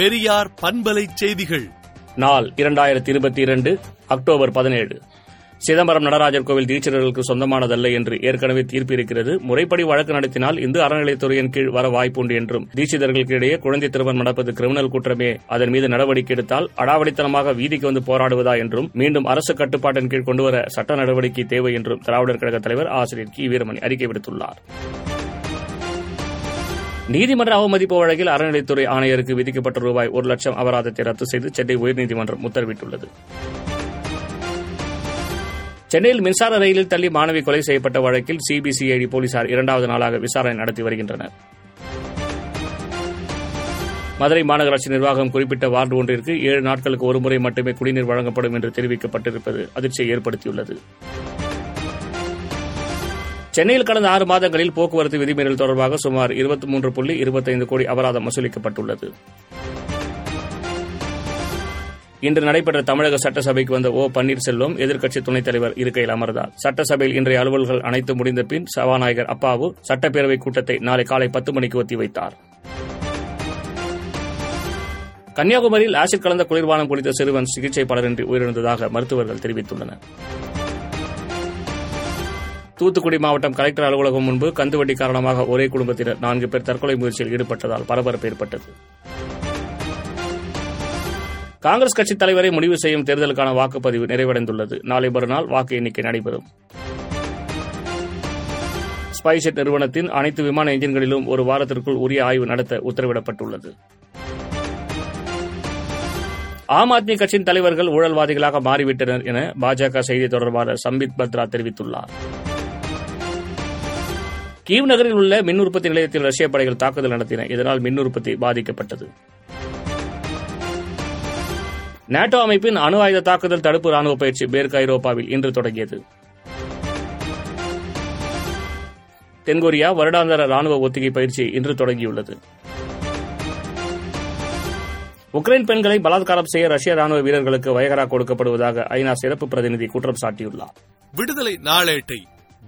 பெரியார் பண்பலை செய்திகள். நாள் இரண்டாயிரத்தி இருபத்தி இரண்டு அக்டோபர் பதினேழு. சிதம்பரம் நடராஜர் கோவில் தீட்சிதர்களுக்கு சொந்தமானதல்ல என்று ஏற்கனவே தீர்ப்பு இருக்கிறது முறைப்படி வழக்கு நடத்தினால் இந்து அறநிலையத்துறையின் கீழ் வர வாய்ப்புண்டு என்றும் தீட்சிதர்களுக்கு இடையே குழந்தை திருமணம் நடப்பது கிரிமினல் குற்றமே அதன் மீது நடவடிக்கை எடுத்தால் அடாவடித்தனமாக வீதிக்கு வந்து போராடுவதா என்றும் மீண்டும் அரசு கட்டுப்பாட்டின் கீழ் கொண்டுவர சட்ட நடவடிக்கை தேவை என்றும் திராவிடர் கழக தலைவர் ஆசிரியர் கி. வீரமணி அறிக்கை விடுத்துள்ளார். நீதிமன்ற அவமதிப்பு வழக்கில் அறநிலைத்துறை ஆணையருக்கு விதிக்கப்பட்ட ரூபாய் ஒரு லட்சம் அபராதத்தை ரத்து செய்து சென்னை உயர்நீதிமன்றம் உத்தரவிட்டுள்ளது. சென்னையில் மின்சார ரயிலில் தள்ளி மாணவி கொலை செய்யப்பட்ட வழக்கில் சிபிசிஐடி போலீசார் இரண்டாவது நாளாக விசாரணை நடத்தி வருகின்றனர். மதுரை மாநகராட்சி நிர்வாகம் குறிப்பிட்ட வார்டு ஒன்றிற்கு ஏழு நாட்களுக்கு ஒருமுறை மட்டுமே குடிநீர் வழங்கப்படும் என்று தெரிவிக்கப்பட்டிருப்பது அதிர்ச்சியை ஏற்படுத்தியுள்ளது. சென்னையில் கடந்த ஆறு மாதங்களில் போக்குவரத்து விதிமீறல் தொடர்பாக சுமார் இருபத்தி மூன்று புள்ளி இருபத்தைந்து கோடி அபராதம் வசூலிக்கப்பட்டுள்ளது. இன்று நடைபெற்ற தமிழக சட்டசபைக்கு வந்த ஓ பன்னீர்செல்வம் எதிர்க்கட்சி துணைத் தலைவர் இருக்கையில் அமர்ந்தார். சட்டசபையில் இன்றைய அலுவல்கள் அனைத்து முடிந்த பின் சபாநாயகர் அப்பாவு சட்டப்பேரவை கூட்டத்தை நாளை காலை பத்து மணிக்கு ஒத்திவைத்தார் கன்னியாகுமரியில் ஆசிட் கலந்த குளிர்பானம் குடித்த சிறுவன் சிகிச்சை பலரின்றி உயிரிழந்ததாக மருத்துவர்கள் தெரிவித்துள்ளனர். தூத்துக்குடி மாவட்டம் கலெக்டர் அலுவலகம் முன்பு கந்துவட்டி காரணமாக ஒரே குடும்பத்தினர் நான்கு பேர் தற்கொலை முயற்சியில் ஈடுபட்டதால் பரபரப்பு ஏற்பட்டது. காங்கிரஸ் கட்சித் தலைவரை முடிவு செய்யும் தேர்தலுக்கான வாக்குப்பதிவு நிறைவடைந்துள்ளது. நாளை மறுநாள் வாக்கு எண்ணிக்கை நடைபெறும். ஸ்பைசெட் நிறுவனத்தின் அனைத்து விமான எஞ்சின்களிலும் ஒரு வாரத்திற்குள் உரிய ஆய்வு நடத்த உத்தரவிடப்பட்டுள்ளது. ஆம் ஆத்மி கட்சியின் தலைவர்கள் ஊழல்வாதிகளாக மாறிவிட்டனர் என பாஜக செய்தி தொடர்பாளர் சம்பித் பத்ரா தெரிவித்துள்ளார். கீவ் நகரில் உள்ள மின் உற்பத்தி நிலையத்தில் ரஷ்ய படைகள் தாக்குதல் நடத்தின. இதனால் மின் உற்பத்தி பாதிக்கப்பட்டது. நாட்டோ அமைப்பின் அணு ஆயுத தாக்குதல் தடுப்பு ராணுவ பயிற்சி மேற்கு ஐரோப்பாவில் இன்று தொடங்கியது. தென்கொரியா வருடாந்திர ராணுவ ஒத்திகை பயிற்சி இன்று தொடங்கியுள்ளது. உக்ரைன் பெண்களை பலாத்காரம் செய்ய ரஷ்ய ராணுவ வீரர்களுக்கு வயகரா கொடுக்கப்படுவதாக ஐநா சிறப்பு பிரதிநிதி குற்றம் சாட்டியுள்ளார். விடுதலை நாளேட்டை